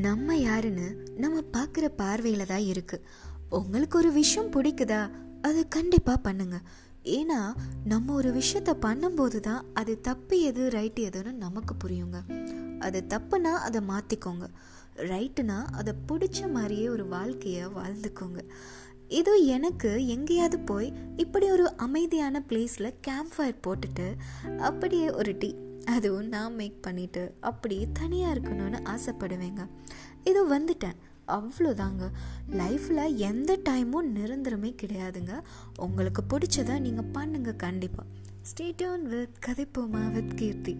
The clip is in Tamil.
நம்ம யாருன்னு நம்ம பார்க்குற பார்வையில் தான் இருக்குது உங்களுக்கு ஒரு விஷயம் பிடிக்குதா அது கண்டிப்பாக பண்ணுங்க. ஏன்னா நம்ம ஒரு விஷயத்த பண்ணும்போது தான் அது தப்பு எது ரைட்டு எதுன்னு நமக்கு புரியுங்க. அது தப்புனா அதை மாற்றிக்கோங்க ரைட்டுனா அதை பிடிச்ச மாதிரியே ஒரு வாழ்க்கையை வாழ்ந்துக்கோங்க. இது எனக்கு எங்கேயாவது போய் இப்படி ஒரு அமைதியான பிளேஸில் கேம்ப் ஃபயர் போட்டுட்டு அப்படியே ஒரு டீ அதுவும் நான் மேக் பண்ணிட்டு அப்படியே தனியாக இருக்கணும்னு ஆசைப்படுவேங்க. இது வந்துட்டேன். அவ்வளோதாங்க. லைஃப்பில் எந்த டைமும் நிரந்தரமே கிடையாதுங்க. உங்களுக்கு பிடிச்சதை நீங்கள் பண்ணுங்க கண்டிப்பாக ஸ்டேட்யூன் வித் கதைப்போமா வித் கீர்த்தி.